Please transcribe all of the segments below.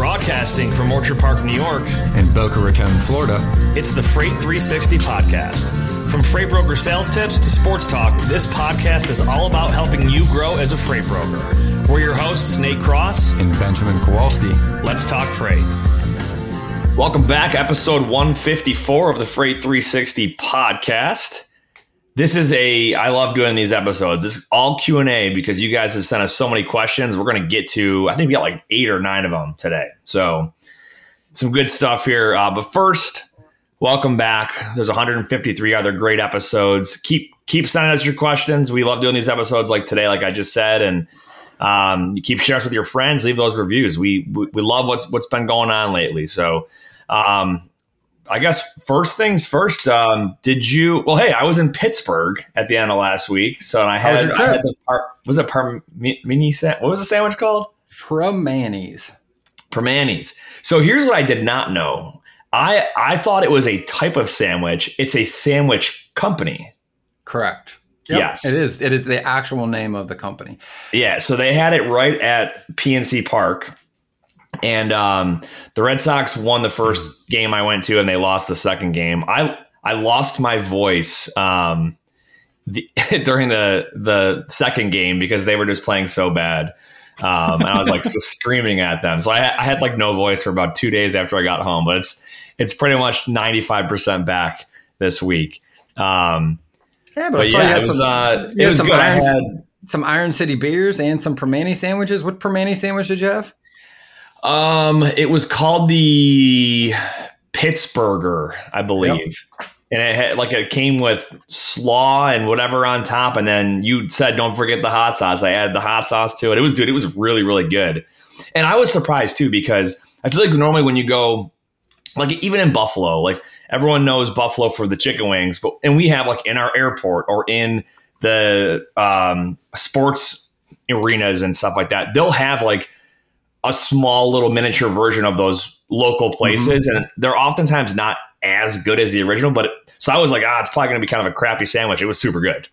Broadcasting from Orchard Park, New York, and Boca Raton, Florida. it's the Freight 360 podcast. From freight broker sales tips to sports talk, this podcast is all about helping you grow as a freight broker. We're your hosts, Nate Cross. And Benjamin Kowalski. Let's talk freight. Welcome back, episode 154 of the Freight 360 podcast. This is a I love doing these episodes. This is all Q&A because you guys have sent us so many questions. We're going to get to I think we got like 8 or 9 of them today. So some good stuff here. Uh, but first, welcome back. There's 153 other great episodes. Keep keep sending us your questions. We love doing these episodes like today like I just said and um, you keep sharing us with your friends. Leave those reviews. We, we we love what's what's been going on lately. So, um, I guess first things first. Um, did you? Well, hey, I was in Pittsburgh at the end of last week, so I How was had, your I had the par, was it par mini sa- What was the sandwich called? From Manny's. Primanti's. So here's what I did not know. I I thought it was a type of sandwich. It's a sandwich company. Correct. Yes. It is. It is the actual name of the company. Yeah, so they had it right at PNC Park. And um, the Red Sox won the first game I went to, and they lost the second game. I I lost my voice um, the, during the the second game because they were just playing so bad, um, and I was like just screaming at them. So I, I had like no voice for about two days after I got home. But it's it's pretty much ninety five percent back this week. Um, Yeah, but you yeah, it was some, uh, it was some good. I Iron, had some Iron City beers and some Primanti sandwiches. What Primanti sandwich did you have? Um, it was called the Pittsburgher, I believe. And it had like it came with slaw and whatever on top, and then you said don't forget the hot sauce. I added the hot sauce to it. It was dude, it was really, really good. And I was surprised too because I feel like normally when you go like even in Buffalo, like everyone knows Buffalo for the chicken wings, but and we have like in our airport or in the um, sports arenas and stuff like that, they'll have like a small little miniature version of those local places, and they're oftentimes not as good as the original. But it, so I was like, ah, it's probably going to be kind of a crappy sandwich. It was super good.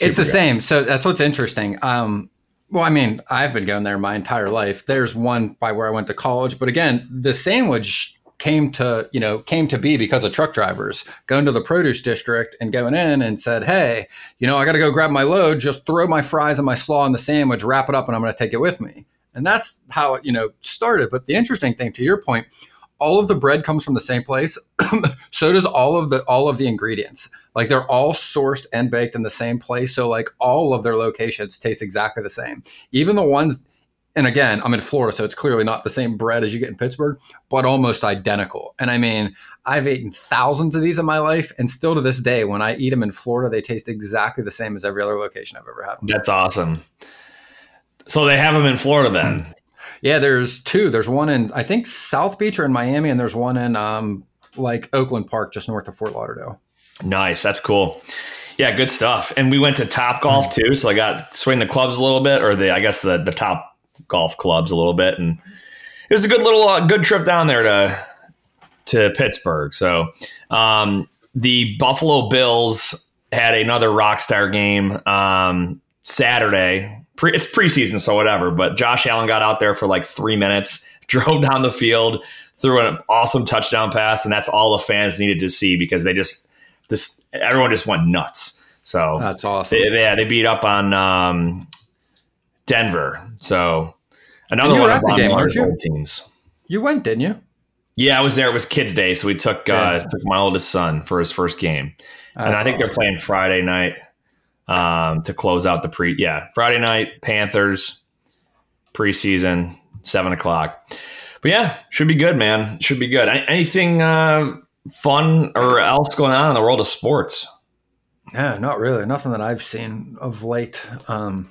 it's the good. same. So that's what's interesting. Um, well, I mean, I've been going there my entire life. There's one by where I went to college, but again, the sandwich came to you know came to be because of truck drivers going to the produce district and going in and said, "Hey, you know, I got to go grab my load. Just throw my fries and my slaw in the sandwich, wrap it up, and I'm going to take it with me." And that's how it you know started. But the interesting thing, to your point, all of the bread comes from the same place. so does all of the all of the ingredients. Like they're all sourced and baked in the same place. So like all of their locations taste exactly the same. Even the ones and again, I'm in Florida, so it's clearly not the same bread as you get in Pittsburgh, but almost identical. And I mean, I've eaten thousands of these in my life, and still to this day, when I eat them in Florida, they taste exactly the same as every other location I've ever had. That's awesome. So they have them in Florida then. Yeah, there's two. There's one in I think South Beach or in Miami, and there's one in um like Oakland Park, just north of Fort Lauderdale. Nice. That's cool. Yeah, good stuff. And we went to Top Golf too, so I got swing the clubs a little bit, or the I guess the the top golf clubs a little bit, and it was a good little uh, good trip down there to to Pittsburgh. So um, the Buffalo Bills had another rock star game um, Saturday. Pre- it's preseason, so whatever. But Josh Allen got out there for like three minutes, drove down the field, threw an awesome touchdown pass, and that's all the fans needed to see because they just this everyone just went nuts. So That's awesome. they, yeah, they beat up on um, Denver. So another one of at the game, weren't you? teams. You went, didn't you? Yeah, I was there. It was Kids Day, so we took uh, Yeah. took my oldest son for his first game, and I think awesome. they're playing Friday night um, to close out the pre. Yeah, Friday night Panthers preseason seven o'clock. But yeah, should be good, man. Should be good. Anything uh, fun or else going on in the world of sports? Yeah, not really. Nothing that I've seen of late. Um,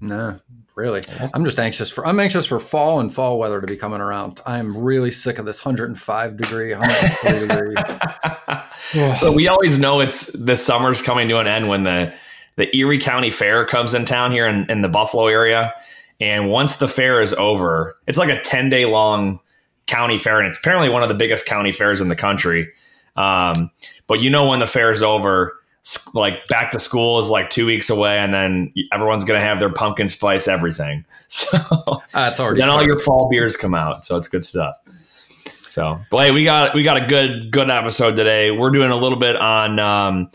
no, really. I'm just anxious for. I'm anxious for fall and fall weather to be coming around. I'm really sick of this 105 degree, 103 degree. so we always know it's the summer's coming to an end when the the Erie County Fair comes in town here in, in the Buffalo area. And once the fair is over, it's like a 10 day long county fair. And it's apparently one of the biggest county fairs in the country. Um, but you know, when the fair is over, like back to school is like two weeks away, and then everyone's gonna have their pumpkin spice everything. So that's already. Then all your fall beers come out, so it's good stuff. So, but hey, we got we got a good good episode today. We're doing a little bit on um,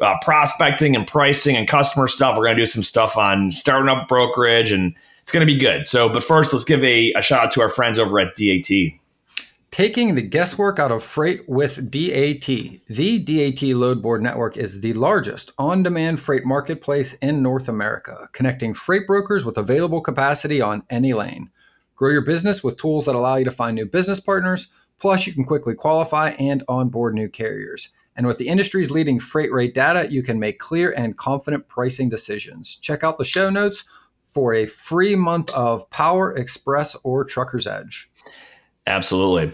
uh, prospecting and pricing and customer stuff. We're gonna do some stuff on starting up brokerage, and it's gonna be good. So, but first, let's give a, a shout out to our friends over at DAT. Taking the guesswork out of freight with DAT. The DAT Load Board Network is the largest on demand freight marketplace in North America, connecting freight brokers with available capacity on any lane. Grow your business with tools that allow you to find new business partners, plus, you can quickly qualify and onboard new carriers. And with the industry's leading freight rate data, you can make clear and confident pricing decisions. Check out the show notes for a free month of Power Express or Trucker's Edge. Absolutely.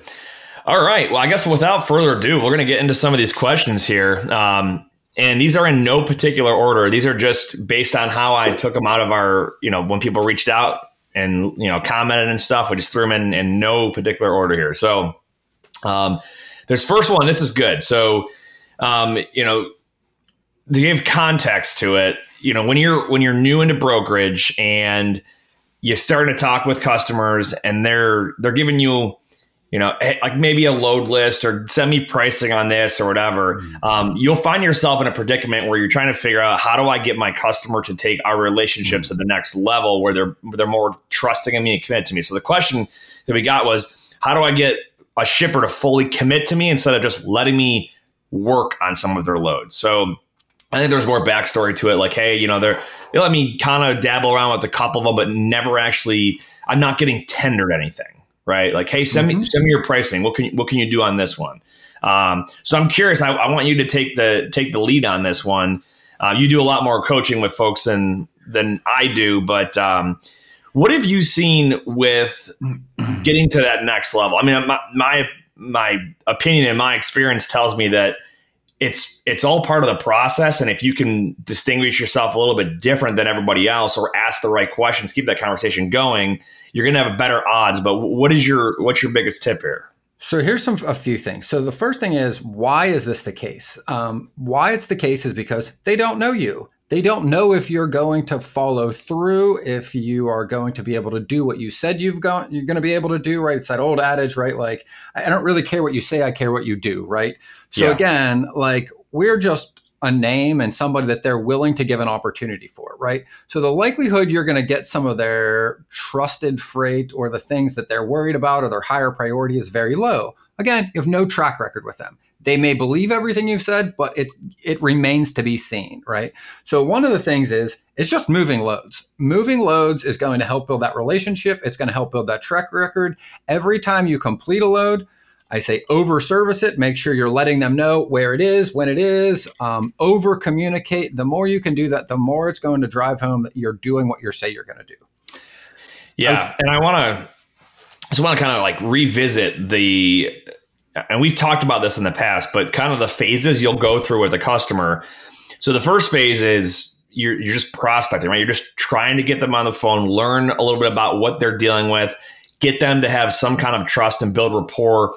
All right. Well, I guess without further ado, we're going to get into some of these questions here. Um, and these are in no particular order. These are just based on how I took them out of our, you know, when people reached out and, you know, commented and stuff. We just threw them in, in no particular order here. So, um, there's first one. This is good. So, um, you know, to give context to it, you know, when you're when you're new into brokerage and you start to talk with customers and they're they're giving you you know, like maybe a load list or send me pricing on this or whatever, mm-hmm. um, you'll find yourself in a predicament where you're trying to figure out how do I get my customer to take our relationships mm-hmm. to the next level where they're they're more trusting in me and commit to me. So the question that we got was, how do I get a shipper to fully commit to me instead of just letting me work on some of their loads? So I think there's more backstory to it. Like, hey, you know, they're they let me kind of dabble around with a couple of them, but never actually. I'm not getting tendered anything right? Like, hey, send mm-hmm. me send me your pricing. What can you, what can you do on this one? Um, so I'm curious. I, I, want you to take the take the lead on this one. Uh, you do a lot more coaching with folks than than I do, but um, what have you seen with getting to that next level? I mean, my my, my opinion and my experience tells me that it's it's all part of the process and if you can distinguish yourself a little bit different than everybody else or ask the right questions keep that conversation going you're going to have better odds but what is your what's your biggest tip here so here's some a few things so the first thing is why is this the case um, why it's the case is because they don't know you they don't know if you're going to follow through, if you are going to be able to do what you said you've got, you're going to be able to do, right? It's that old adage, right? Like, I don't really care what you say, I care what you do, right? So yeah. again, like we're just a name and somebody that they're willing to give an opportunity for, right? So the likelihood you're going to get some of their trusted freight or the things that they're worried about or their higher priority is very low. Again, you have no track record with them. They may believe everything you've said, but it it remains to be seen, right? So one of the things is it's just moving loads. Moving loads is going to help build that relationship. It's going to help build that track record. Every time you complete a load, I say over service it. Make sure you're letting them know where it is, when it is. Um, over communicate. The more you can do that, the more it's going to drive home that you're doing what you say you're going to do. Yeah, and I want to just want to kind of like revisit the and we've talked about this in the past, but kind of the phases you'll go through with a customer. So the first phase is you're, you're just prospecting, right? You're just trying to get them on the phone, learn a little bit about what they're dealing with, get them to have some kind of trust and build rapport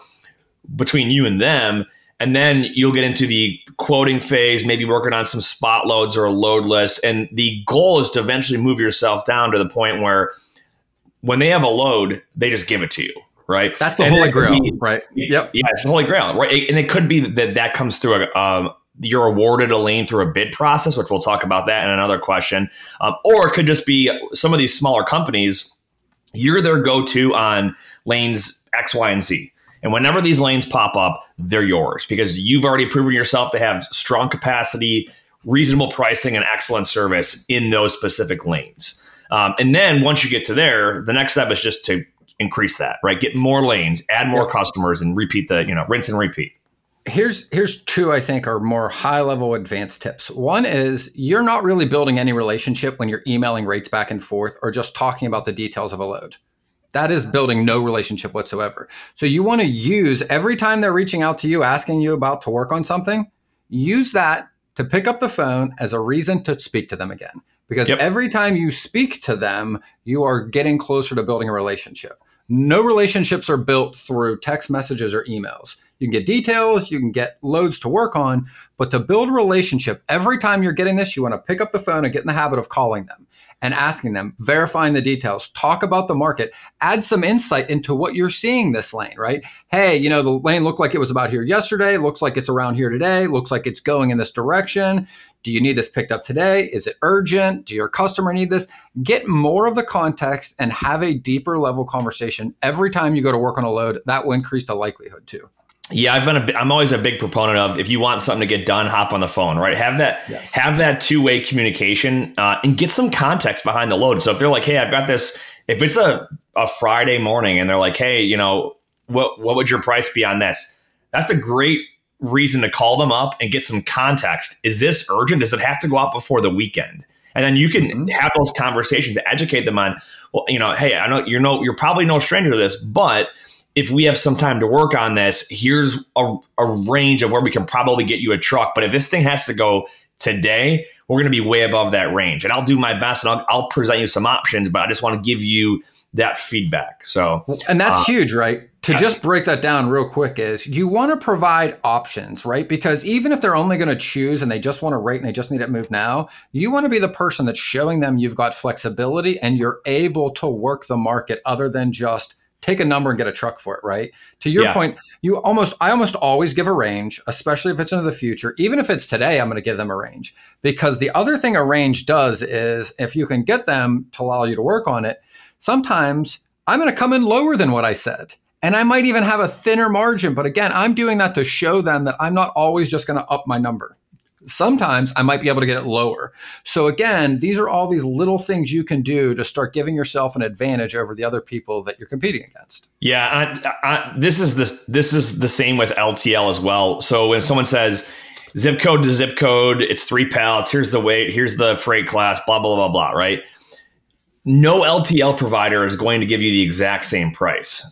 between you and them. And then you'll get into the quoting phase, maybe working on some spot loads or a load list. And the goal is to eventually move yourself down to the point where when they have a load, they just give it to you right? That's the and holy grail, be, right? Yep. Yeah, it's the holy grail, right? And it could be that that comes through a, um, you're awarded a lane through a bid process, which we'll talk about that in another question. Um, or it could just be some of these smaller companies, you're their go to on lanes X, Y, and Z. And whenever these lanes pop up, they're yours because you've already proven yourself to have strong capacity, reasonable pricing, and excellent service in those specific lanes. Um, and then once you get to there, the next step is just to increase that, right? Get more lanes, add more yep. customers, and repeat the, you know, rinse and repeat. Here's here's two I think are more high level advanced tips. One is you're not really building any relationship when you're emailing rates back and forth or just talking about the details of a load. That is building no relationship whatsoever. So you want to use every time they're reaching out to you asking you about to work on something, use that to pick up the phone as a reason to speak to them again. Because yep. every time you speak to them, you are getting closer to building a relationship. No relationships are built through text messages or emails. You can get details, you can get loads to work on, but to build a relationship, every time you're getting this, you want to pick up the phone and get in the habit of calling them and asking them, verifying the details, talk about the market, add some insight into what you're seeing this lane, right? Hey, you know, the lane looked like it was about here yesterday, looks like it's around here today, looks like it's going in this direction. Do you need this picked up today? Is it urgent? Do your customer need this? Get more of the context and have a deeper level conversation every time you go to work on a load. That will increase the likelihood too. Yeah, I've been a, I'm always a big proponent of if you want something to get done, hop on the phone, right? Have that yes. have that two way communication uh, and get some context behind the load. So if they're like, hey, I've got this, if it's a, a Friday morning and they're like, hey, you know, what what would your price be on this? That's a great reason to call them up and get some context. Is this urgent? Does it have to go out before the weekend? And then you can mm-hmm. have those conversations to educate them on, well, you know, hey, I know you're no, you're probably no stranger to this, but if we have some time to work on this, here's a, a range of where we can probably get you a truck. But if this thing has to go today, we're going to be way above that range. And I'll do my best and I'll, I'll present you some options, but I just want to give you that feedback. So, and that's uh, huge, right? To yes. just break that down real quick is you want to provide options, right? Because even if they're only going to choose and they just want to rate and they just need it moved now, you want to be the person that's showing them you've got flexibility and you're able to work the market other than just take a number and get a truck for it, right? To your yeah. point, you almost I almost always give a range, especially if it's into the future. Even if it's today, I'm going to give them a range because the other thing a range does is if you can get them to allow you to work on it, sometimes I'm going to come in lower than what I said. And I might even have a thinner margin, but again, I'm doing that to show them that I'm not always just going to up my number sometimes I might be able to get it lower. So again, these are all these little things you can do to start giving yourself an advantage over the other people that you're competing against. Yeah, I, I, this is this this is the same with LTL as well. So when someone says zip code to zip code, it's three pallets. Here's the weight. Here's the freight class. Blah blah blah blah. Right. No LTL provider is going to give you the exact same price.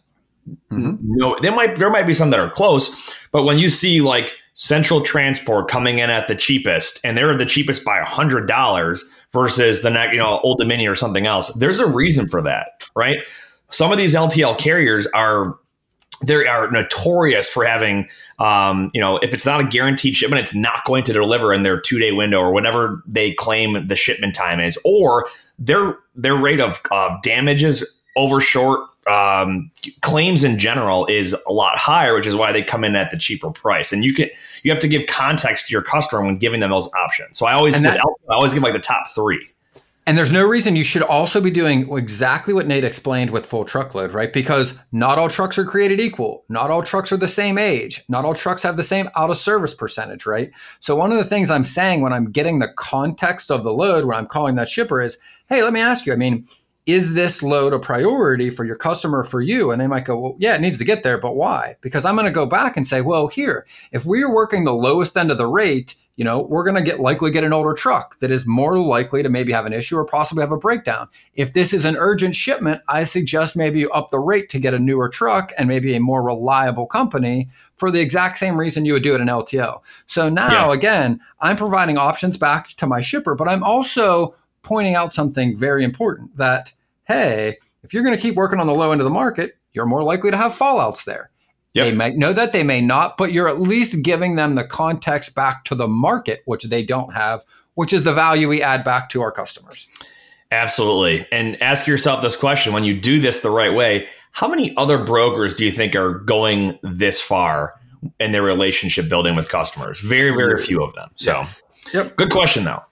Mm-hmm. No, there might there might be some that are close, but when you see like Central Transport coming in at the cheapest, and they're the cheapest by hundred dollars versus the next, you know, Old Dominion or something else. There's a reason for that, right? Some of these LTL carriers are they are notorious for having, um, you know, if it's not a guaranteed shipment, it's not going to deliver in their two day window or whatever they claim the shipment time is, or their their rate of uh, damages over short um, claims in general is a lot higher, which is why they come in at the cheaper price. And you can you have to give context to your customer when giving them those options. So I always that, I always give like the top three. And there's no reason you should also be doing exactly what Nate explained with full truckload, right? Because not all trucks are created equal. Not all trucks are the same age. Not all trucks have the same out of service percentage, right? So one of the things I'm saying when I'm getting the context of the load, when I'm calling that shipper is, hey, let me ask you, I mean, is this load a priority for your customer for you? And they might go well yeah it needs to get there but why? Because i'm going to go back and say well here if we are working the lowest end of the rate you know we're going to get likely get an older truck that is more likely to maybe have an issue or possibly have a breakdown. If this is an urgent shipment i suggest maybe you up the rate to get a newer truck and maybe a more reliable company for the exact same reason you would do it in ltl so now yeah. again i'm providing options back to my shipper but i'm also pointing out something very important that, hey, if you're going to keep working on the low end of the market, you're more likely to have fallouts there. Yep. They might know that, they may not, but you're at least giving them the context back to the market, which they don't have, which is the value we add back to our customers. Absolutely. And ask yourself this question when you do this the right way, how many other brokers do you think are going this far in their relationship building with customers? Very, very few of them. So, yep. good question, though.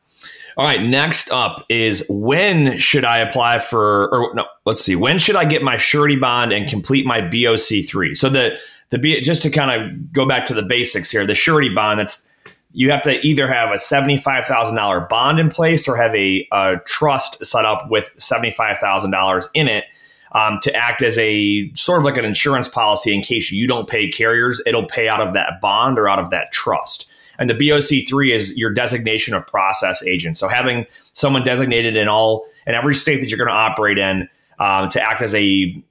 All right, next up is when should I apply for or no, let's see. When should I get my surety bond and complete my BOC3? So the the B, just to kind of go back to the basics here, the surety bond that's you have to either have a $75,000 bond in place or have a, a trust set up with $75,000 in it um, to act as a sort of like an insurance policy in case you don't pay carriers. It'll pay out of that bond or out of that trust. And the BOC3 is your designation of process agent. So having someone designated in all in every state that you're going to operate in um, to act as a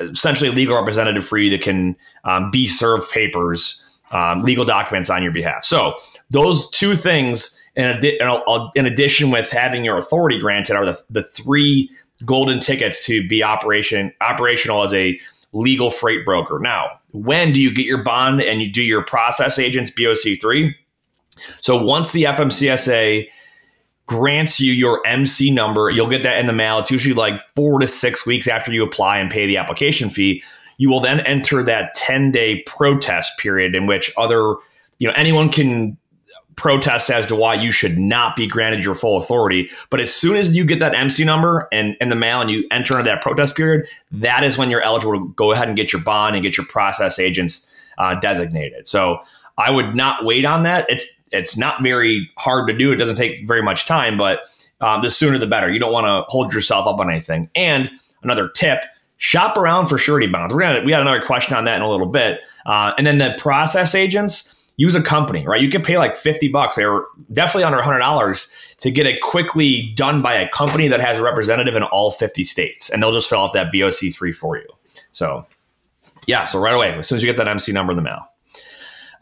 essentially legal representative for you that can um, be served papers, um, legal documents on your behalf. So those two things, in, adi- in addition with having your authority granted, are the, the three golden tickets to be operation operational as a legal freight broker. Now, when do you get your bond and you do your process agents BOC3? So once the FMCSA grants you your MC number, you'll get that in the mail. It's usually like four to six weeks after you apply and pay the application fee. You will then enter that 10 day protest period in which other, you know, anyone can protest as to why you should not be granted your full authority. But as soon as you get that MC number and in the mail and you enter into that protest period, that is when you're eligible to go ahead and get your bond and get your process agents uh, designated. So I would not wait on that. It's it's not very hard to do. It doesn't take very much time, but um, the sooner the better. You don't want to hold yourself up on anything. And another tip: shop around for surety bonds. We're gonna we got another question on that in a little bit. Uh, and then the process agents use a company, right? You can pay like 50 bucks or definitely under $100 to get it quickly done by a company that has a representative in all 50 states. And they'll just fill out that BOC3 for you. So, yeah, so right away, as soon as you get that MC number in the mail.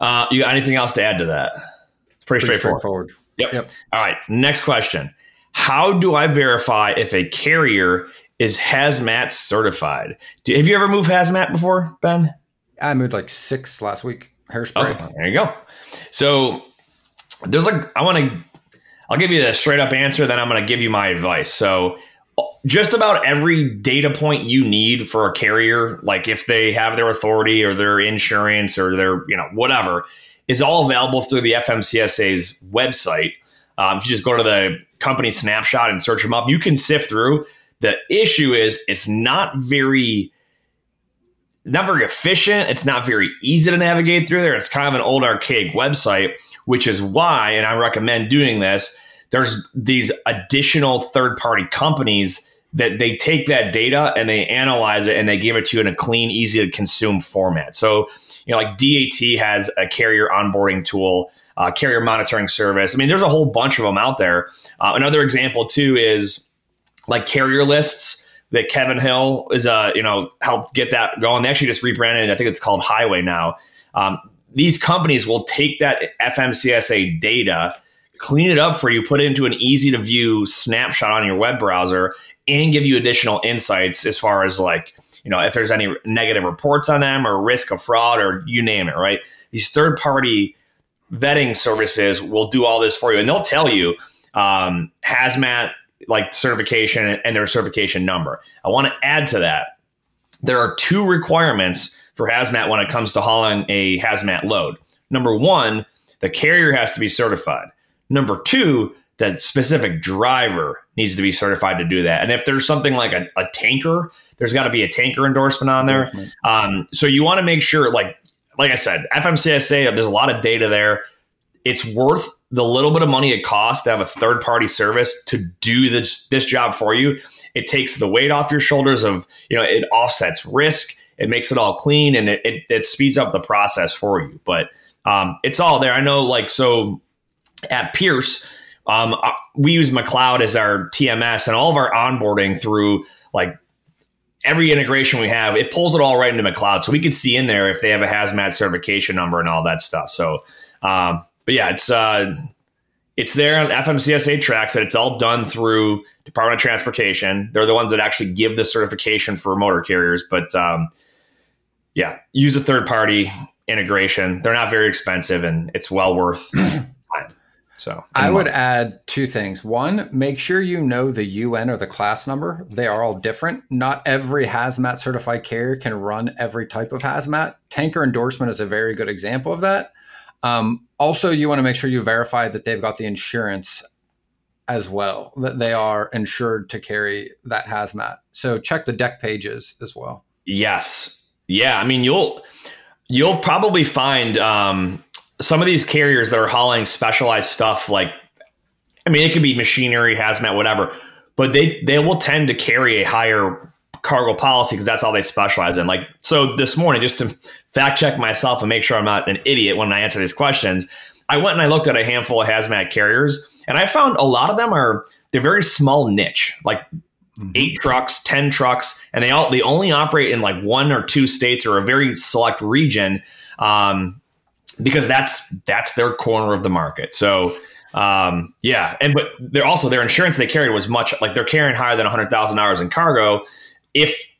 Uh, you got anything else to add to that? Pretty, pretty straightforward. straightforward. Yep. yep. All right. Next question. How do I verify if a carrier is hazmat certified? Do, have you ever moved hazmat before, Ben? I moved like six last week hairspray. Okay, there you go. So there's like I want to. I'll give you the straight up answer, then I'm going to give you my advice. So just about every data point you need for a carrier, like if they have their authority or their insurance or their you know whatever, is all available through the FMCSA's website. Um, if you just go to the company snapshot and search them up, you can sift through. The issue is it's not very not very efficient. It's not very easy to navigate through there. It's kind of an old archaic website, which is why, and I recommend doing this. There's these additional third party companies that they take that data and they analyze it and they give it to you in a clean, easy to consume format. So, you know, like DAT has a carrier onboarding tool, uh, carrier monitoring service. I mean, there's a whole bunch of them out there. Uh, another example too is like carrier lists that Kevin Hill is, uh, you know, helped get that going. They actually just rebranded. I think it's called Highway now. Um, these companies will take that FMCSA data, clean it up for you, put it into an easy to view snapshot on your web browser, and give you additional insights as far as like, you know, if there's any negative reports on them or risk of fraud or you name it, right? These third party vetting services will do all this for you, and they'll tell you um, hazmat like certification and their certification number. I want to add to that. There are two requirements for hazmat when it comes to hauling a hazmat load. Number one, the carrier has to be certified. Number two, the specific driver needs to be certified to do that. And if there's something like a, a tanker, there's got to be a tanker endorsement on there. Um, so you want to make sure, like, like I said, FMCSA, there's a lot of data there. It's worth the little bit of money it costs to have a third party service to do this this job for you, it takes the weight off your shoulders of, you know, it offsets risk, it makes it all clean and it, it, it speeds up the process for you. But um, it's all there. I know like so at Pierce, um, uh, we use McLeod as our TMS and all of our onboarding through like every integration we have, it pulls it all right into McLeod. So we can see in there if they have a hazmat certification number and all that stuff. So um, but yeah, it's uh, it's there on FMCSA tracks that it's all done through Department of Transportation. They're the ones that actually give the certification for motor carriers. But um, yeah, use a third party integration. They're not very expensive, and it's well worth time. So I would add two things. One, make sure you know the UN or the class number. They are all different. Not every hazmat certified carrier can run every type of hazmat. Tanker endorsement is a very good example of that. Um, also, you want to make sure you verify that they've got the insurance as well, that they are insured to carry that hazmat. So check the dec pages as well. Yes. Yeah. I mean, you'll you'll probably find um, some of these carriers that are hauling specialized stuff like I mean, it could be machinery, hazmat, whatever, but they they will tend to carry a higher cargo policy because that's all they specialize in. Like so this morning, just to fact check myself and make sure I'm not an idiot when I answer these questions, I went and I looked at a handful of hazmat carriers, and I found a lot of them are they're very small niche, like mm-hmm. eight trucks, ten trucks, and they all they only operate in like one or two states or a very select region, um, because that's that's their corner of the market. So. Um, yeah, and but they're also their insurance they carried was much like they're carrying higher than hundred thousand dollars in cargo. If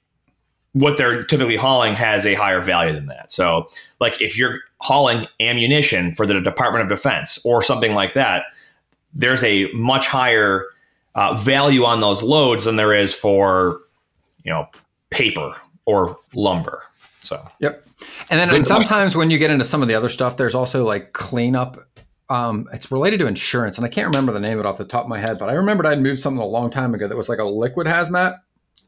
what they're typically hauling has a higher value than that. So, like if you're hauling ammunition for the Department of Defense or something like that, there's a much higher uh, value on those loads than there is for, you know, paper or lumber. So, yep. And then and sometimes when you get into some of the other stuff, there's also like cleanup. Um, it's related to insurance, and I can't remember the name of it off the top of my head, but I remembered I'd moved something a long time ago that was like a liquid hazmat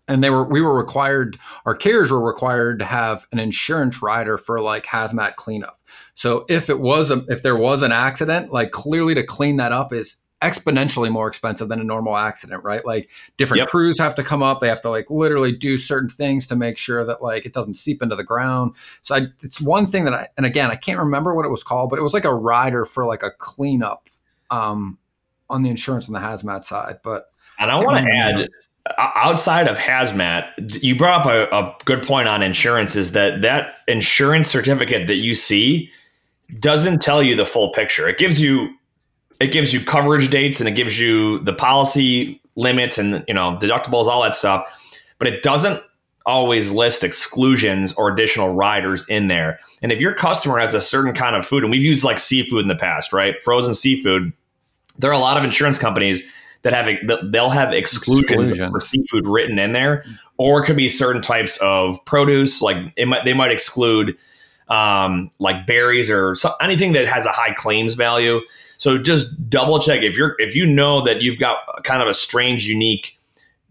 and they were we were required our carriers were required to have an insurance rider for like hazmat cleanup so if it was a, if there was an accident like clearly to clean that up is exponentially more expensive than a normal accident right like different yep. crews have to come up they have to like literally do certain things to make sure that like it doesn't seep into the ground so I, it's one thing that i and again i can't remember what it was called but it was like a rider for like a cleanup um on the insurance on the hazmat side but and i want to add outside of hazmat, you brought up a, a, good point on insurance is that that insurance certificate that you see doesn't tell you the full picture. It gives you it gives you coverage dates and it gives you the policy limits and you know deductibles, all that stuff, but it doesn't always list exclusions or additional riders in there. And if your customer has a certain kind of food, and we've used like seafood in the past, right? Frozen seafood, there are a lot of insurance companies that have they'll have exclusions Exclusion. for seafood written in there, or it could be certain types of produce. Like it might, they might exclude um, like berries or so, anything that has a high claims value. So just double check if you're if you know that you've got kind of a strange, unique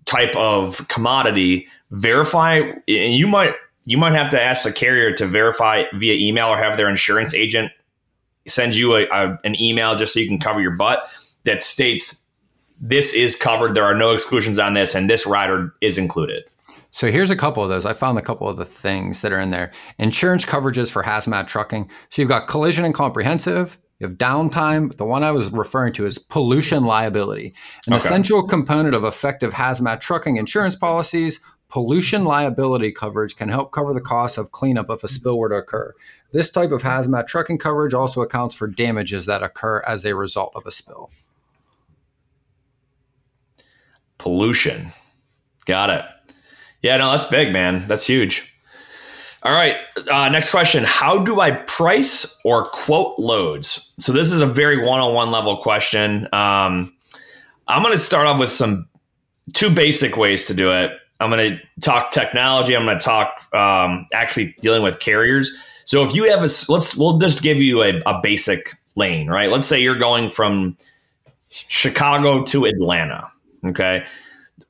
type of commodity. Verify, and you might you might have to ask the carrier to verify via email or have their insurance agent send you a, a, an email just so you can cover your butt that states this is covered. There are no exclusions on this, and this rider is included. So here's a couple of those. I found a couple of the things that are in there. Insurance coverages for hazmat trucking. So you've got collision and comprehensive. You have downtime. The one I was referring to is pollution liability. An okay. essential component of effective hazmat trucking insurance policies, pollution liability coverage can help cover the cost of cleanup if a spill were to occur. This type of hazmat trucking coverage also accounts for damages that occur as a result of a spill pollution. Got it. Yeah, no, that's big, man. That's huge. All right. Uh, next question. How do I price or quote loads? So, this is a very one on one level question. Um, I'm going to start off with some two basic ways to do it. I'm going to talk technology. I'm going to talk um, actually dealing with carriers. So, if you have a, let's, we'll just give you a, a basic lane, right? Let's say you're going from Chicago to Atlanta. Okay.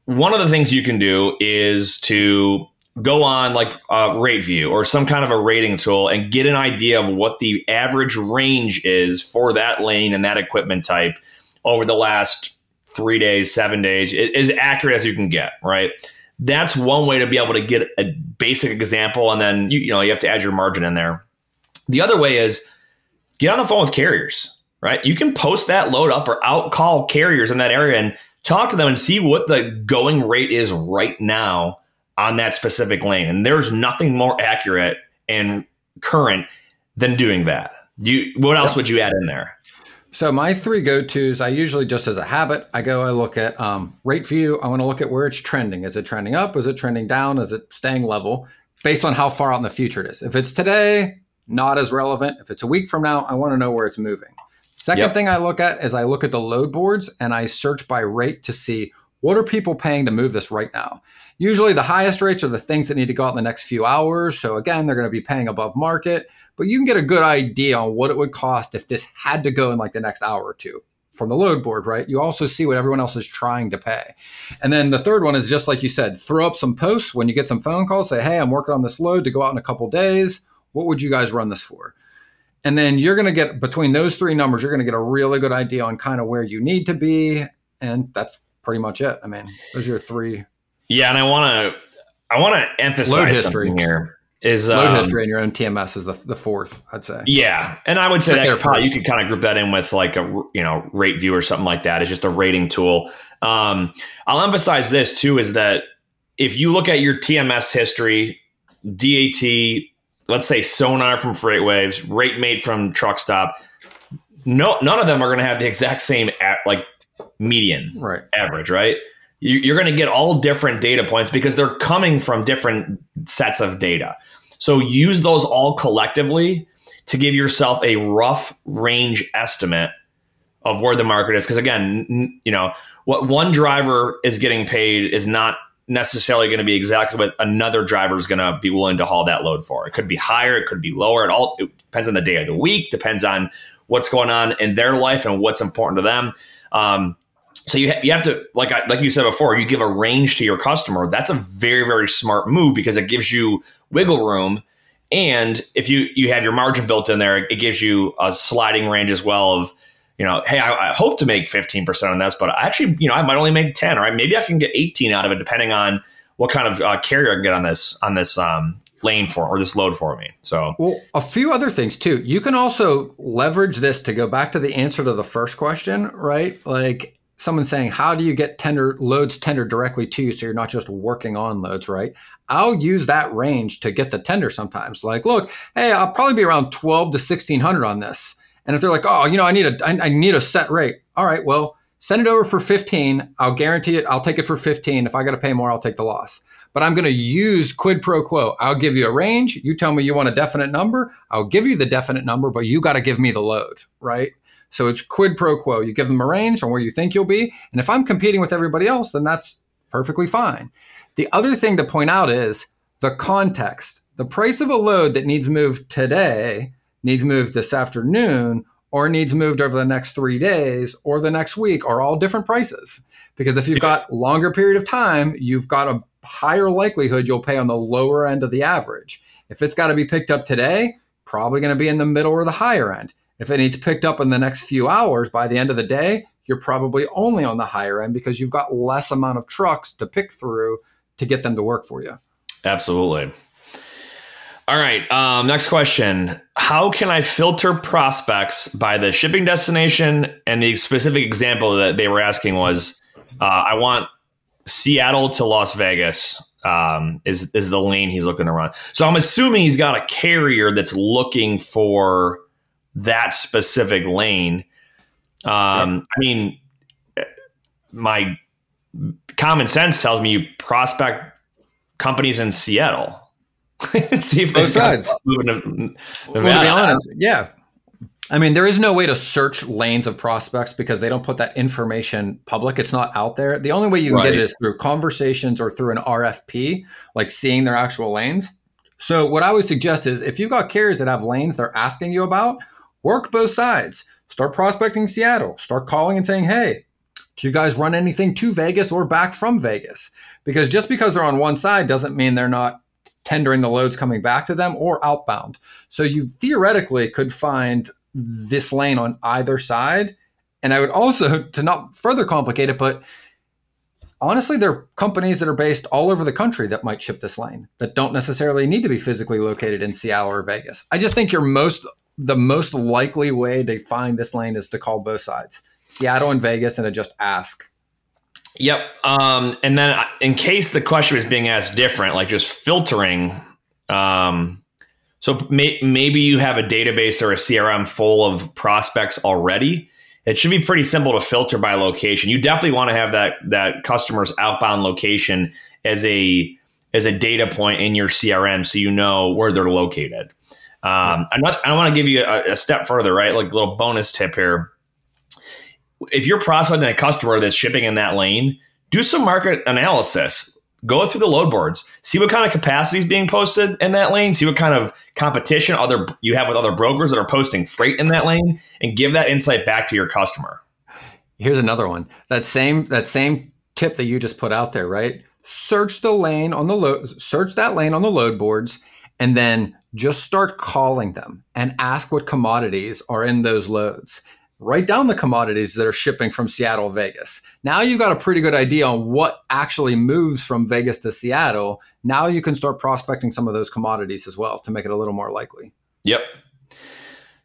One of the things you can do is to go on like a RateView or some kind of a rating tool and get an idea of what the average range is for that lane and that equipment type over the last three days, seven days, as accurate as you can get, right? That's one way to be able to get a basic example, and then you, you know you have to add your margin in there. The other way is get on the phone with carriers, right? You can post that load up or out call carriers in that area and talk to them and see what the going rate is right now on that specific lane. And there's nothing more accurate and current than doing that. You, what else would you add in there? So my three go-tos, I usually just as a habit, I go, I look at um, RateView. I want to look at where it's trending. Is it trending up? Is it trending down? Is it staying level? Based on how far out in the future it is. If it's today, not as relevant. If it's a week from now, I want to know where it's moving. Second yep. thing I look at is I look at the load boards and I search by rate to see what are people paying to move this right now. Usually the highest rates are the things that need to go out in the next few hours. So again, they're going to be paying above market, but you can get a good idea on what it would cost if this had to go in like the next hour or two from the load board, right? You also see what everyone else is trying to pay. And then the third one is just like you said, throw up some posts when you get some phone calls, say, hey, I'm working on this load to go out in a couple days. What would you guys run this for? And then you're going to get between those three numbers, you're going to get a really good idea on kind of where you need to be. And that's pretty much it. I mean, those are your three. Yeah. And I want to, I want to emphasize something here is load um, history and your own TMS is the, the fourth, I'd say. Yeah. And I would say that probably, you could kind of group that in with like a, you know, rate view or something like that. It's just a rating tool. Um, I'll emphasize this too, is that if you look at your TMS history, DAT, let's say sonar from FreightWaves, RateMate from Truckstop, no, none of them are going to have the exact same like median right. average, right? You, are going to get all different data points because they're coming from different sets of data. So use those all collectively to give yourself a rough range estimate of where the market is. Because again, n- you know what one driver is getting paid is not necessarily going to be exactly what another driver is going to be willing to haul that load for. It could be higher, it could be lower. It all it depends on the day of the week, depends on what's going on in their life and what's important to them. Um, so you, ha- you have to like I, like you said before, you give a range to your customer. That's a very very smart move because it gives you wiggle room, and if you you have your margin built in there, it gives you a sliding range as well of you know, hey, I, I hope to make 15% on this, but I actually, you know, I might only make 10, right? Maybe I can get 18 out of it, depending on what kind of uh, carrier I can get on this on this um, lane for or this load for me. So, well, a few other things too. You can also leverage this to go back to the answer to the first question, right? Like someone saying, "How do you get tender loads tendered directly to you so you're not just working on loads?" Right? I'll use that range to get the tender sometimes. Like, look, hey, I'll probably be around 12 to 1600 on this. And if they're like, "Oh, you know, I need a I, I need a set rate," all right, well, send it over for 15. I'll guarantee it. I'll take it for 15. If I got to pay more, I'll take the loss but I'm going to use quid pro quo. I'll give you a range. You tell me you want a definite number. I'll give you the definite number, but you got to give me the load, right? So it's quid pro quo. You give them a range on where you think you'll be. And if I'm competing with everybody else, then that's perfectly fine. The other thing to point out is the context. The price of a load that needs moved today needs moved this afternoon or needs moved over the next three days or the next week are all different prices. Because if you've got longer period of time, you've got a higher likelihood you'll pay on the lower end of the average. If it's got to be picked up today, probably going to be in the middle or the higher end. If it needs picked up in the next few hours by the end of the day, you're probably only on the higher end because you've got less amount of trucks to pick through to get them to work for you. Absolutely. All right. Um, next question. How can I filter prospects by the shipping destination? And the specific example that they were asking was uh, I want Seattle to Las Vegas um, is is the lane he's looking to run. So I'm assuming he's got a carrier that's looking for that specific lane. Um, I mean, my common sense tells me you prospect companies in Seattle. See if both sides. Moving to Nevada. Well, to be honest, yeah, I mean, there is no way to search lanes of prospects because they don't put that information public. It's not out there. The only way you can right. get it is through conversations or through an RFP, like seeing their actual lanes. So, what I would suggest is if you've got carriers that have lanes they're asking you about, work both sides. Start prospecting Seattle. Start calling and saying, hey, do you guys run anything to Vegas or back from Vegas? Because just because they're on one side doesn't mean they're not tendering the loads coming back to them or outbound. So you theoretically could find this lane on either side. And I would also, to not further complicate it, but honestly, there are companies that are based all over the country that might ship this lane that don't necessarily need to be physically located in Seattle or Vegas. I just think your most the most likely way to find this lane is to call both sides, Seattle and Vegas, and to just ask. Yep. Um, and then, uh, in case the question was being asked different, like just filtering, um, so may, maybe you have a database or a CRM full of prospects already. It should be pretty simple to filter by location. You definitely want to have that that customer's outbound location as a as a data point in your CRM, so you know where they're located. Um, not, I want to give you a, a step further, right? Like a little bonus tip here. If you're prospecting a customer that's shipping in that lane, do some market analysis go through the load boards, see what kind of capacity is being posted in that lane, see what kind of competition other you have with other brokers that are posting freight in that lane, and give that insight back to your customer. Here's another one. That same that same tip that you just put out there, right? Search the lane on the load, search that lane on the load boards, and then just start calling them and ask what commodities are in those loads write down the commodities that are shipping from Seattle, Vegas. Now you've got a pretty good idea on what actually moves from Vegas to Seattle. Now you can start prospecting some of those commodities as well to make it a little more likely. Yep.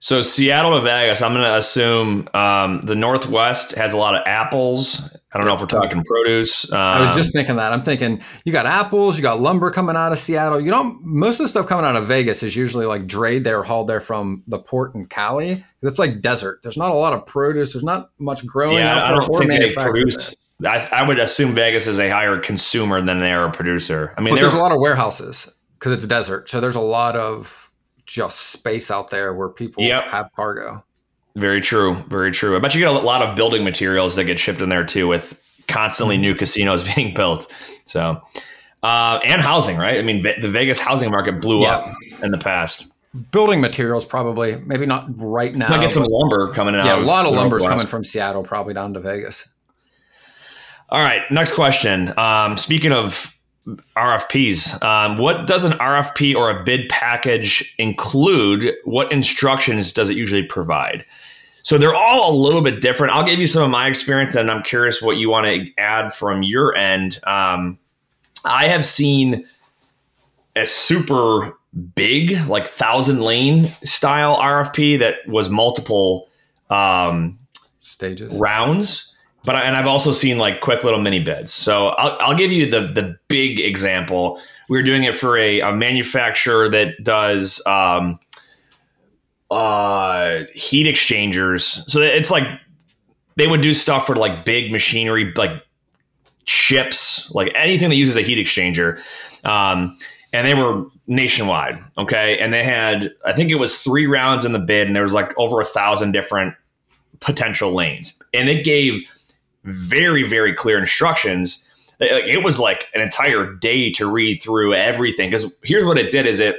So Seattle to Vegas, I'm going to assume um, the Northwest has a lot of apples. I don't know if we're talking produce. Um, I was just thinking that. I'm thinking you got apples, you got lumber coming out of Seattle. You don't. most of the stuff coming out of Vegas is usually like drayed there, hauled there from the port in Cali. It's like desert. There's not a lot of produce. There's not much growing. Yeah, I don't think they produce. I, I, would assume Vegas is a higher consumer than they are a producer. I mean, there's a lot of warehouses. because it's desert. So there's a lot of just space out there where people Yep. have cargo. Very true. Very true. I bet you get a lot of building materials that get shipped in there too, with constantly new casinos being built. So, uh, and housing, right? I mean, the Vegas housing market blew Yeah. up in the past. Building materials probably, maybe not right now. Might get some lumber coming in. yeah, out a lot of lumber's coming from Seattle, probably down to Vegas. All right, next question. Um, speaking of RFPs, um, what does an RFP or a bid package include? What instructions does it usually provide? So they're all a little bit different. I'll give you some of my experience, and I'm curious what you want to add from your end. Um, I have seen a super big, like thousand lane style RFP that was multiple um, Stages. rounds but I, and I've also seen like quick little mini bids. So I'll, I'll give you the the big example. We were doing it for a, a manufacturer that does um, uh, heat exchangers. So it's like they would do stuff for like big machinery, like ships, like anything that uses a heat exchanger. Um, and they were nationwide. Okay. And they had, I think it was three rounds in the bid, and there was like over a thousand different potential lanes. And it gave very, very clear instructions. It was like an entire day to read through everything. Because here's what it did is it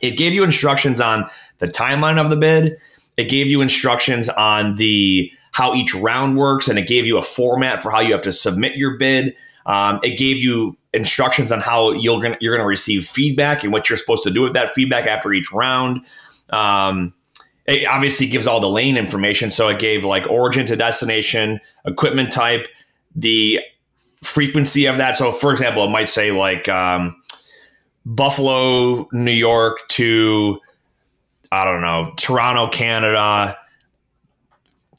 it gave you instructions on the timeline of the bid. It gave you instructions on the how each round works, and it gave you a format for how you have to submit your bid. Um, it gave you instructions on how you're gonna you're gonna receive feedback and what you're supposed to do with that feedback after each round. Um, it obviously gives all the lane information, so it gave like origin to destination, equipment type, the frequency of that. So, for example, it might say like um, Buffalo, New York to I don't know Toronto, Canada,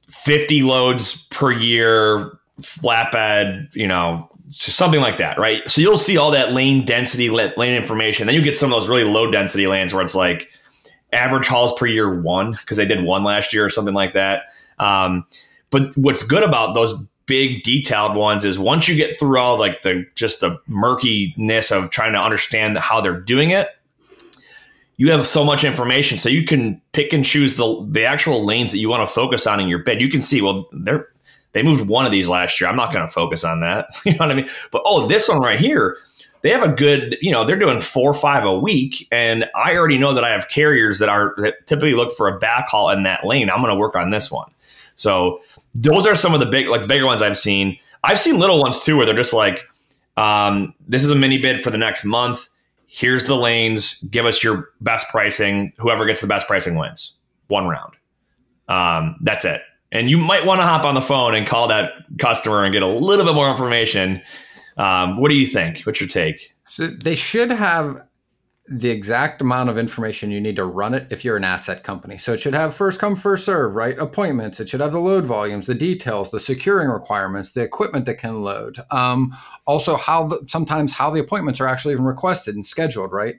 fifty loads per year, flatbed, you know, so something like that, right? So you'll see all that lane density, lane information. Then you get some of those really low density lanes where it's like average hauls per year one because they did one last year or something like that. Um, but what's good about those big detailed ones is once you get through all like the just the murkiness of trying to understand how they're doing it, you have so much information, so you can pick and choose the the actual lanes that you want to focus on in your bid. You can see, well, they're they moved one of these last year. I'm not going to focus on that. You know what I mean? But oh, this one right here, they have a good, you know, they're doing four or five a week, and I already know that I have carriers that are that typically look for a backhaul in that lane. I'm going to work on this one. So those are some of the big, like the bigger ones I've seen. I've seen little ones too, where they're just like, um, "This is a mini bid for the next month. Here's the lanes. Give us your best pricing. Whoever gets the best pricing wins. One round. Um, that's it. And you might want to hop on the phone and call that customer and get a little bit more information. Um, what do you think? What's your take? So they should have the exact amount of information you need to run it if you're an asset company. So it should have first come, first serve, right? Appointments. It should have the load volumes, the details, the securing requirements, the equipment that can load. Um, also, how the, sometimes how the appointments are actually even requested and scheduled, right?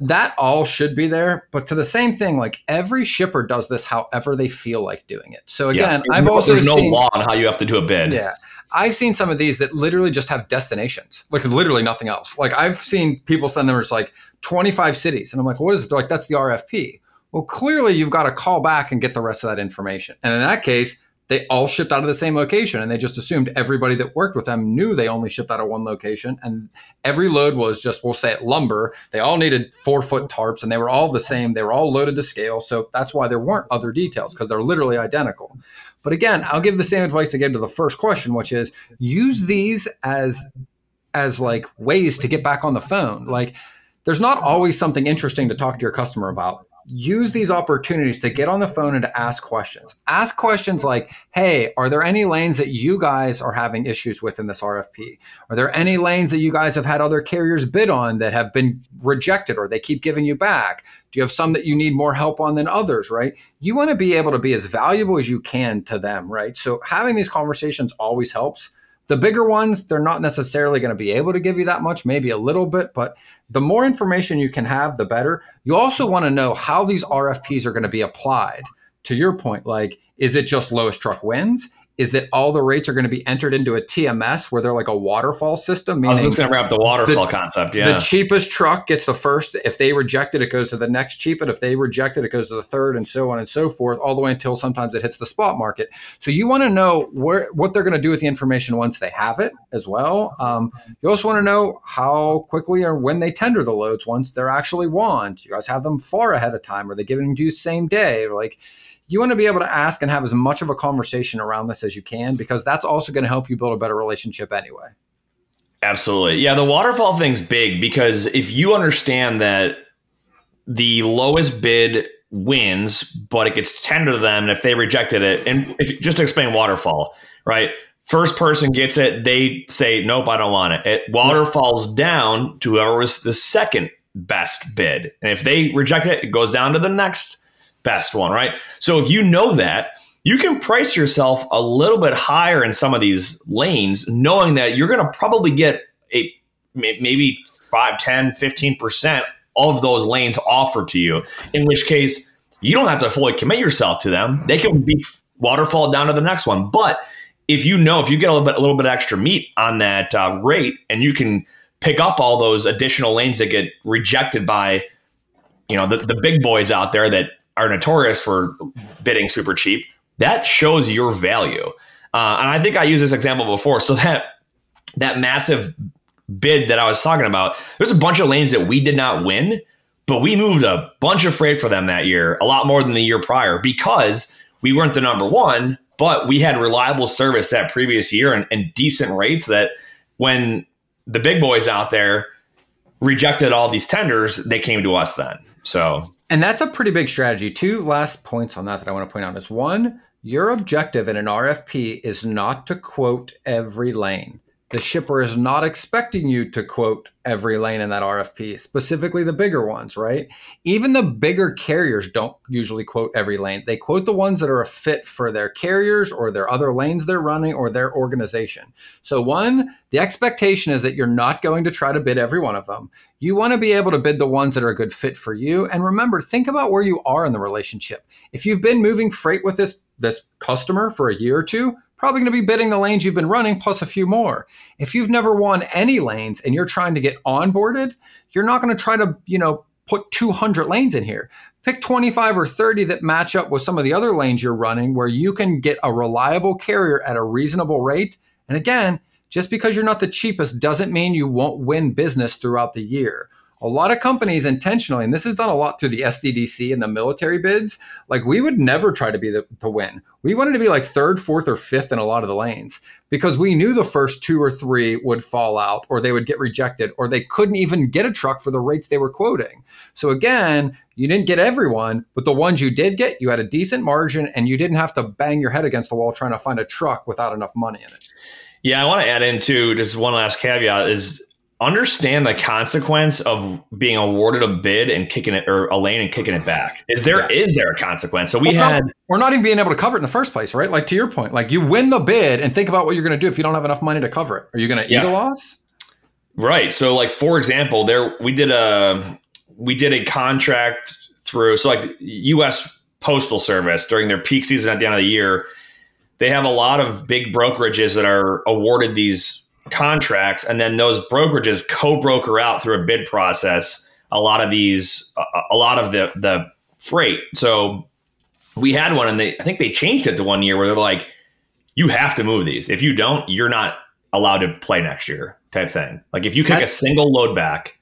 That all should be there. But to the same thing, like every shipper does this however they feel like doing it. So again, Yes, I've no, also there's no law on how you have to do a bid. yeah. I've seen some of these that literally just have destinations, like literally nothing else. Like I've seen people send them as like 25 cities. And I'm like, what is it? They're like, that's the RFP. Well, clearly you've got to call back and get the rest of that information. And in that case, they all shipped out of the same location and they just assumed everybody that worked with them knew they only shipped out of one location. And every load was just, we'll say it lumber. They all needed four foot tarps and they were all the same. They were all loaded to scale. So that's why there weren't other details because they're literally identical. But again, I'll give the same advice gave to the first question, which is use these as as like ways to get back on the phone. Like there's not always something interesting to talk to your customer about. Use these opportunities to get on the phone and to ask questions. Ask questions like, hey, are there any lanes that you guys are having issues with in this RFP? Are there any lanes that you guys have had other carriers bid on that have been rejected or they keep giving you back? Do you have some that you need more help on than others, right? You want to be able to be as valuable as you can to them, right? So having these conversations always helps. The bigger ones, they're not necessarily going to be able to give you that much, maybe a little bit, but the more information you can have, the better. You also want to know how these RFPs are going to be applied. To your point, like, is it just lowest truck wins? Is that all the rates are going to be entered into a TMS where they're like a waterfall system. I was just going to wrap the waterfall the, concept. Yeah. The cheapest truck gets the first. If they reject it, it goes to the next cheapest. If they reject it, it goes to the third, and so on and so forth, all the way until sometimes it hits the spot market. So you want to know where what they're going to do with the information once they have it as well. Um, you also want to know how quickly or when they tender the loads once they're actually won. You guys have them far ahead of time? Are they giving them to you same day? Like you want to be able to ask and have as much of a conversation around this as you can because that's also going to help you build a better relationship anyway. Absolutely. Yeah, the waterfall thing's big because if you understand that the lowest bid wins, but it gets tendered to them, and if they rejected it, and if just to explain waterfall, right? First person gets it, they say, Nope, I don't want it. It waterfalls down to whoever was the second best bid. And if they reject it, it goes down to the next best one, right? So if you know that, you can price yourself a little bit higher in some of these lanes, knowing that you're going to probably get a maybe 5, 10, 15% of those lanes offered to you, in which case you don't have to fully commit yourself to them. They can be waterfall down to the next one. But if you know, if you get a little bit, a little bit extra meat on that uh, rate and you can pick up all those additional lanes that get rejected by, you know, the, the big boys out there that are notorious for bidding super cheap, that shows your value. Uh, and I think I used this example before. So that that massive bid that I was talking about, there's a bunch of lanes that we did not win, but we moved a bunch of freight for them that year, a lot more than the year prior, because we weren't the number one, but we had reliable service that previous year and, and decent rates that when the big boys out there rejected all these tenders, they came to us then. So and that's a pretty big strategy. Two last points on that that I want to point out is one, your objective in an RFP is not to quote every lane the shipper is not expecting you to quote every lane in that RFP, specifically the bigger ones, right? Even the bigger carriers don't usually quote every lane. They quote the ones that are a fit for their carriers or their other lanes they're running or their organization. So, one, the expectation is that you're not going to try to bid every one of them. You want to be able to bid the ones that are a good fit for you. And remember, think about where you are in the relationship. If you've been moving freight with this this customer for a year or two, probably going to be bidding the lanes you've been running plus a few more. If you've never won any lanes and you're trying to get onboarded, you're not going to try to, you know, put 200 lanes in here. Pick 25 or 30 that match up with some of the other lanes you're running where you can get a reliable carrier at a reasonable rate. And again, just because you're not the cheapest doesn't mean you won't win business throughout the year a lot of companies intentionally, and this is done a lot through the SDDC and the military bids, like we would never try to be the to win. We wanted to be like third, fourth, or fifth in a lot of the lanes because we knew the first two or three would fall out or they would get rejected or they couldn't even get a truck for the rates they were quoting. So again, you didn't get everyone, but the ones you did get, you had a decent margin and you didn't have to bang your head against the wall trying to find a truck without enough money in it. Yeah, I want to add into just one last caveat is understand the consequence of being awarded a bid and kicking it or a lane and kicking it back. Is there yes. is there a consequence? So we well, had we're not even being able to cover it in the first place, right? Like to your point, like you win the bid and think about what you're going to do if you don't have enough money to cover it. Are you going to yeah. eat a loss? Right. So like for example, there we did a we did a contract through so like US Postal Service during their peak season at the end of the year, they have a lot of big brokerages that are awarded these contracts, and then those brokerages co-broker out through a bid process a lot of these, a lot of the the freight. So we had one, and they I think they changed it to one year where they're like, you have to move these. If you don't, you're not allowed to play next year, type thing. Like if you kick That's, a single load back,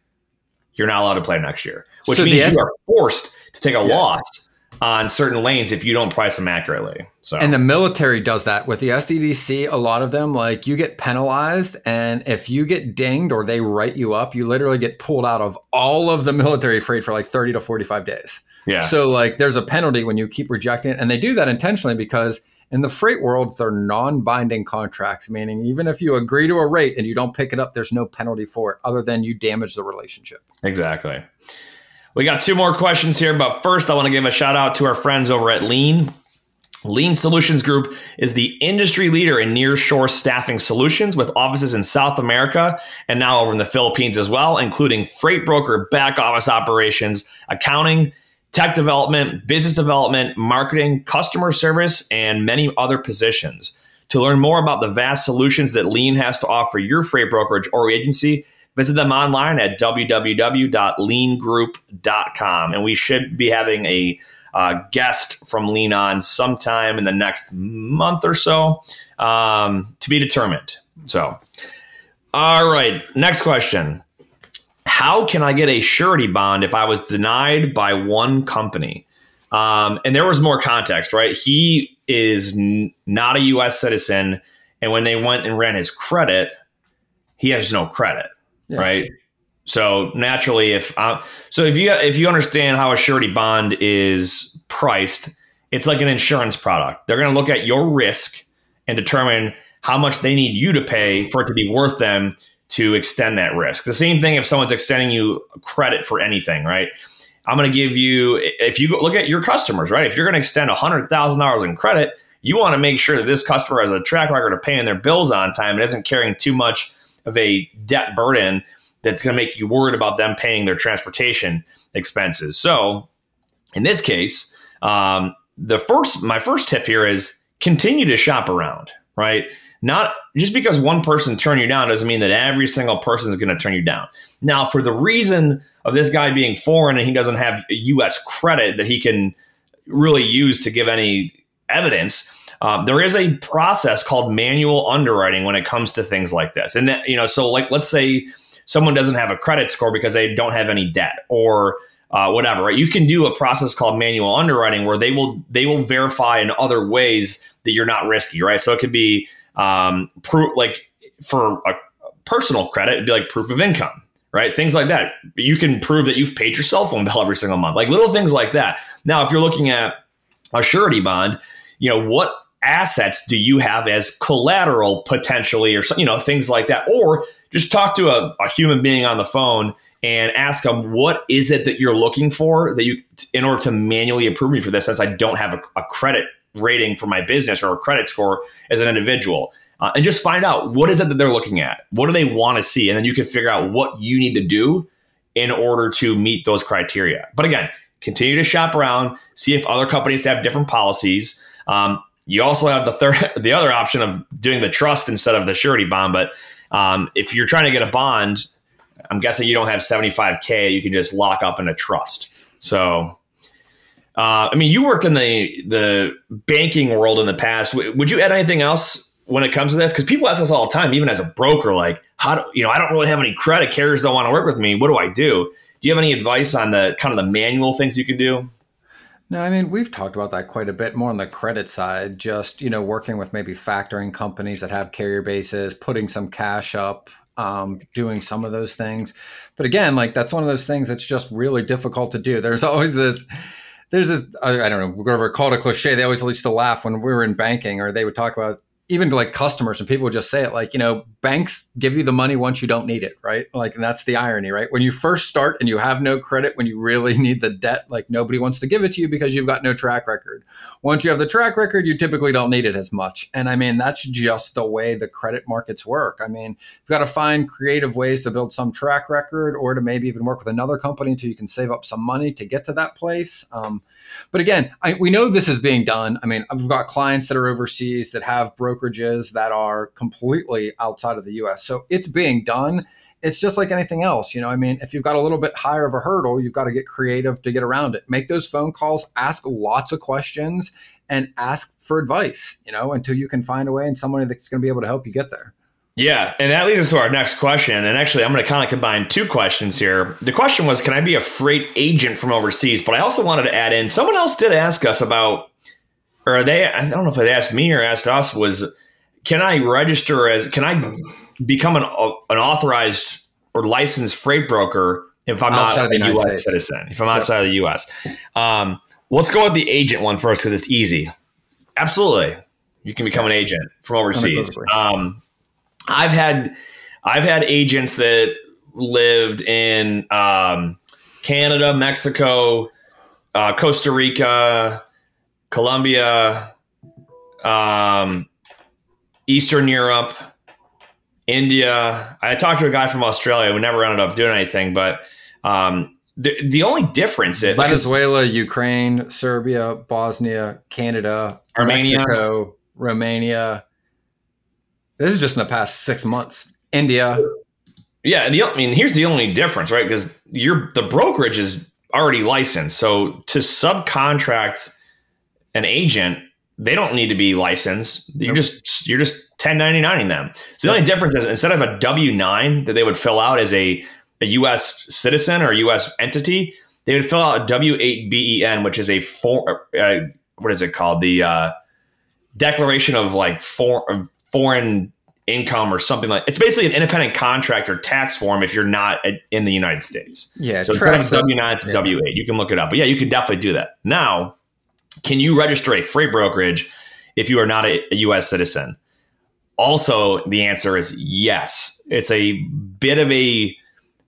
you're not allowed to play next year, which so means S- you are forced to take a yes. loss on certain lanes if you don't price them accurately. So and the military does that with the SDDC. A lot of them, like you get penalized, and if you get dinged or they write you up, you literally get pulled out of all of the military freight for like thirty to forty five days. Yeah. So like, there's a penalty when you keep rejecting it, and they do that intentionally because in the freight world, they're non-binding contracts, meaning even if you agree to a rate and you don't pick it up, there's no penalty for it, other than you damage the relationship. Exactly. We got two more questions here, but first I want to give a shout out to our friends over at Lean. Lean Solutions Group is the industry leader in nearshore staffing solutions with offices in South America and now over in the Philippines as well, including freight broker, back office operations, accounting, tech development, business development, marketing, customer service, and many other positions. To learn more about the vast solutions that Lean has to offer your freight brokerage or agency, visit them online at www.leangroup.com. And we should be having a uh, guest from Lean on sometime in the next month or so um, to be determined. So, all right, next question. How can I get a surety bond if I was denied by one company? Um, and there was more context, right? He is n- not a U.S. citizen, and when they went and ran his credit, he has no credit, yeah. right? So naturally, if uh, so, if you if you understand how a surety bond is priced, it's like an insurance product. They're going to look at your risk and determine how much they need you to pay for it to be worth them to extend that risk. The same thing if someone's extending you credit for anything, right? I'm going to give you, if you look at your customers, right? If you're going to extend $100,000 in credit, you want to make sure that this customer has a track record of paying their bills on time and isn't carrying too much of a debt burden that's going to make you worried about them paying their transportation expenses. So, in this case, um, the first my first tip here is continue to shop around, right? Not just because one person turned you down doesn't mean that every single person is going to turn you down. Now, for the reason of this guy being foreign and he doesn't have U.S. credit that he can really use to give any evidence, um, there is a process called manual underwriting when it comes to things like this. And that, you know, so like let's say someone doesn't have a credit score because they don't have any debt or uh, whatever. Right? You can do a process called manual underwriting where they will they will verify in other ways that you're not risky. Right? So it could be um, proof like for a personal credit, it'd be like proof of income, right? Things like that. You can prove that you've paid your cell phone bill every single month, like little things like that. Now, if you're looking at a surety bond, you know what assets do you have as collateral potentially, or you know things like that, or just talk to a, a human being on the phone and ask them what is it that you're looking for that you in order to manually approve me for this since I don't have a, a credit rating for my business or a credit score as an individual. Uh, and just find out what is it that they're looking at? What do they want to see? And then you can figure out what you need to do in order to meet those criteria. But again, continue to shop around, see if other companies have different policies. Um, you also have the third, the other option of doing the trust instead of the surety bond. But um, if you're trying to get a bond, I'm guessing you don't have 75k. You can just lock up in a trust. So uh, I mean, you worked in the the banking world in the past. would you add anything else when it comes to this? Because people ask us all the time, even as a broker, like, how do you know? I don't really have any credit. Carriers don't want to work with me. What do I do? Do you have any advice on the kind of the manual things you can do? No, I mean we've talked about that quite a bit more on the credit side. Just you know, working with maybe factoring companies that have carrier bases, putting some cash up, um, doing some of those things. But again, like that's one of those things that's just really difficult to do. There's always this there's this I, don't know whatever called a cliche. They always used to laugh when we were in banking, or they would talk about even to like customers and people just say it like you know banks give you the money once you don't need it right? Like and that's the irony right? When you first start and you have no credit when you really need the debt like nobody wants to give it to you because you've got no track record. Once you have the track record you typically don't need it as much. And i mean that's just the way the credit markets work. I mean you've got to find creative ways to build some track record or to maybe even work with another company until you can save up some money to get to that place. Um, but again I, we know this is being done. I mean i've got clients that are overseas that have broke brokerages that are completely outside of the US. So it's being done. It's just like anything else. You know, I mean, if you've got a little bit higher of a hurdle, you've got to get creative to get around it. Make those phone calls, ask lots of questions, and ask for advice, you know, until you can find a way and somebody that's going to be able to help you get there. Yeah, and that leads us to our next question. And actually, I'm going to kind of combine two questions here. The question was, can I be a freight agent from overseas? But I also wanted to add in, someone else did ask us about, or they, I don't know if they asked me or asked us, was can I register as can I become an an authorized or licensed freight broker if I'm outside not a U.S. States. citizen? If I'm outside yep. of the U.S. Um, let's go with the agent one first because it's easy. Absolutely, you can become yes. an agent from overseas. Um, I've had I've had agents that lived in um, Canada, Mexico, uh, Costa Rica, Colombia, um, Eastern Europe, India. I talked to a guy from Australia We never ended up doing anything, but um, the the only difference is Venezuela, Ukraine, Serbia, Bosnia, Canada, Armenia, Mexico, Romania. This is just in the past six months. India. Yeah, the, I mean, here's the only difference, right? Because you're the brokerage is already licensed, so to subcontract an agent, they don't need to be licensed. You're nope. just you're just 1099ing them. So the only difference is instead of a W nine that they would fill out as a a U.S. citizen or a U.S. entity, they would fill out a W eight BEN, which is a for uh, what is it called? The uh, Declaration of like for, of foreign income or something like. It's basically an independent contractor tax form if you're not in the United States. Yeah. So of W nine, it's yeah. W eight. You can look it up, but yeah, you can definitely do that now. Can you register a freight brokerage if you are not a, a U.S. citizen? Also, the answer is yes. It's a bit of a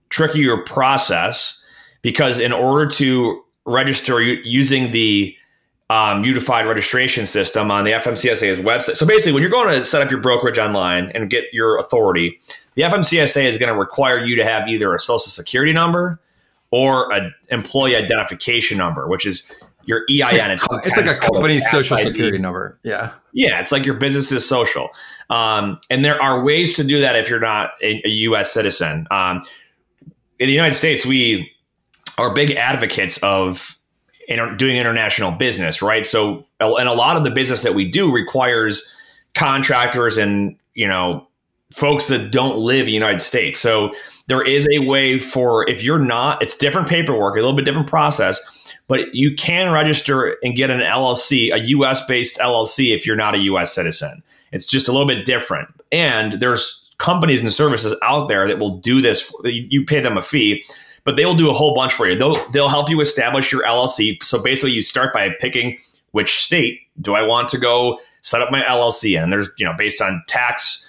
trickier process because in order to register using the um, unified registration system on the FMCSA's website. So basically, when you're going to set up your brokerage online and get your authority, the FMCSA is going to require you to have either a social security number or an employee identification number, which is your EIN. It's, it's like a company's social security number. Yeah. Yeah. It's like your business's social. Um, and there are ways to do that if you're not a, a U.S. citizen. Um, in the United States, we are big advocates of inter- doing international business, right? So, and a lot of the business that we do requires contractors and, you know, folks that don't live in the United States. So, there is a way for if you're not, it's different paperwork, a little bit different process but you can register and get an LLC, a US based LLC, if you're not a US citizen. It's just a little bit different. And there's companies and services out there that will do this. You pay them a fee, but they will do a whole bunch for you. They'll, they'll help you establish your LLC. So basically, you start by picking which state do I want to go set up my LLC in. There's, you know, based on tax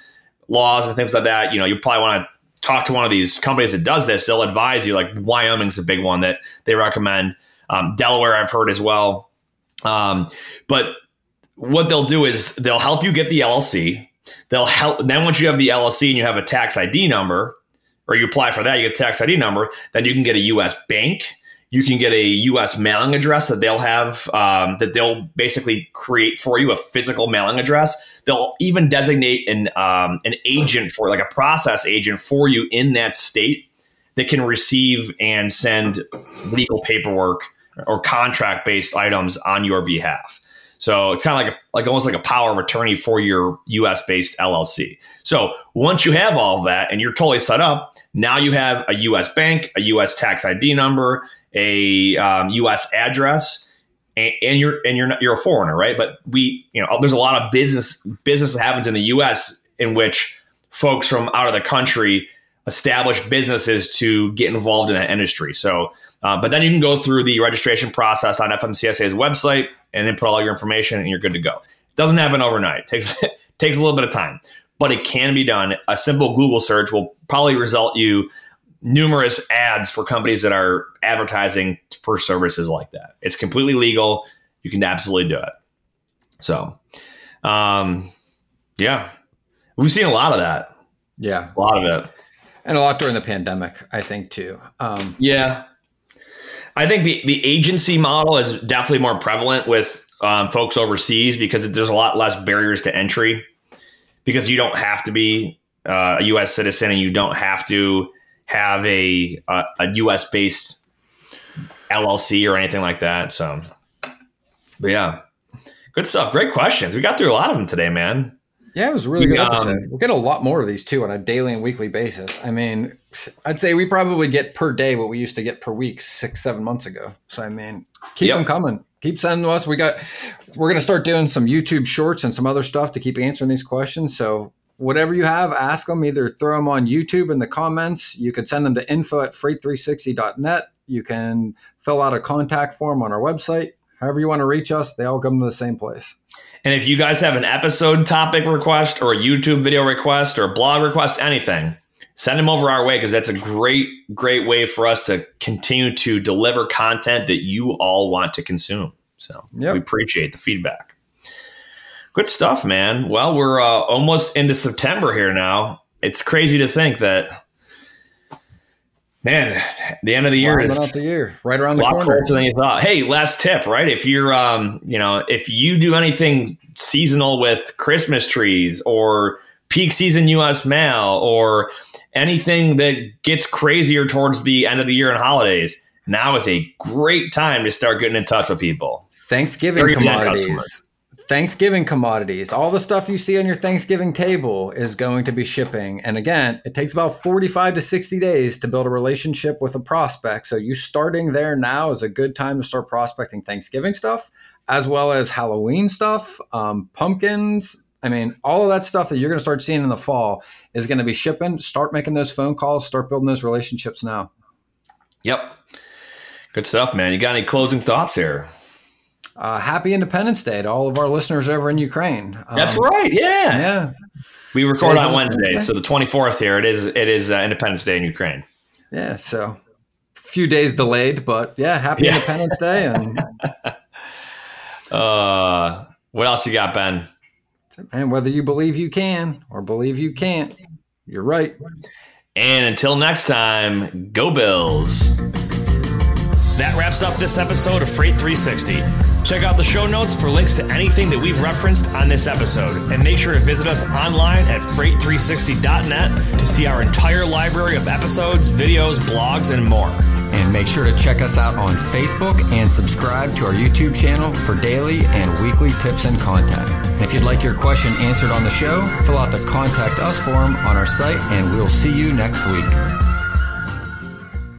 laws and things like that, you know, you probably want to talk to one of these companies that does this. They'll advise you, like Wyoming's a big one that they recommend. Um, Delaware, I've heard as well. Um, but what they'll do is they'll help you get the LLC. They'll help. Then once you have the LLC and you have a tax ID number, or you apply for that, you get a tax ID number. Then you can get a U.S. bank. You can get a U.S. mailing address that they'll have um, that they'll basically create for you a physical mailing address. They'll even designate an um, an agent for like a process agent for you in that state that can receive and send legal paperwork or contract based items on your behalf. So it's kind of like a, like almost like a power of attorney for your US based LLC. So once you have all of that and you're totally set up, now you have a US bank, a US tax ID number, a um, US address, and, you're and you're not, you're a foreigner, right? But we, you know, there's a lot of business business that happens in the US in which folks from out of the country establish businesses to get involved in that industry. So uh, but then you can go through the registration process on FMCSA's website and then put all your information and you're good to go. It doesn't happen overnight. It takes takes a little bit of time, but it can be done. A simple Google search will probably result you numerous ads for companies that are advertising for services like that. It's completely legal. You can absolutely do it. So, um, yeah, we've seen a lot of that. Yeah, a lot of it, and a lot during the pandemic, I think too. Um, yeah, I think the, the agency model is definitely more prevalent with um, folks overseas because there's a lot less barriers to entry because you don't have to be uh, a U.S. citizen and you don't have to have a a, a U.S. based LLC or anything like that. So, but yeah, good stuff. Great questions. We got through a lot of them today, man. Yeah, it was a really good episode. Um, we'll get a lot more of these too on a daily and weekly basis. I mean, I'd say we probably get per day what we used to get per week six, seven months ago. So I mean, keep yep. them coming. Keep sending us. We got. We're gonna start doing some YouTube shorts and some other stuff to keep answering these questions. So whatever you have, ask them. Either throw them on YouTube in the comments. You could send them to info at freight360.net. You can fill out a contact form on our website. However you want to reach us, they all come to the same place. And if you guys have an episode topic request or a YouTube video request or a blog request, anything, send them over our way because that's a great, great way for us to continue to deliver content that you all want to consume. So yep. we appreciate the feedback. Good stuff, man. Well, we're uh, almost into September here now. It's crazy to think that Man, the end of the year right is the year, right around the corner. closer than you thought. Hey, last tip, right? If you're, um, you know, if you do anything seasonal with Christmas trees or peak season U.S. mail or anything that gets crazier towards the end of the year and holidays, now is a great time to start getting in touch with people. Thanksgiving commodities. Thanksgiving commodities. All the stuff you see on your Thanksgiving table is going to be shipping. And again, it takes about 45 to 60 days to build a relationship with a prospect. So you starting there now is a good time to start prospecting Thanksgiving stuff as well as Halloween stuff, um, pumpkins. I mean, all of that stuff that you're going to start seeing in the fall is going to be shipping. Start making those phone calls, start building those relationships now. Yep. Good stuff, man. You got any closing thoughts here? Uh, happy Independence Day to all of our listeners over in Ukraine. Um, That's right. Yeah. Yeah. We record on Wednesday, so the 24th here. It is it is uh, Independence Day in Ukraine. Yeah. So a few days delayed, but yeah, happy yeah. Independence Day. And uh, what else you got, Ben? And whether you believe you can or believe you can't, you're right. And until next time, go Bills. That wraps up this episode of Freight 360. Check out the show notes for links to anything that we've referenced on this episode. And make sure to visit us online at freight360.net to see our entire library of episodes, videos, blogs, and more. And make sure to check us out on Facebook and subscribe to our YouTube channel for daily and weekly tips and content. And if you'd like your question answered on the show, fill out the contact us form on our site and we'll see you next week.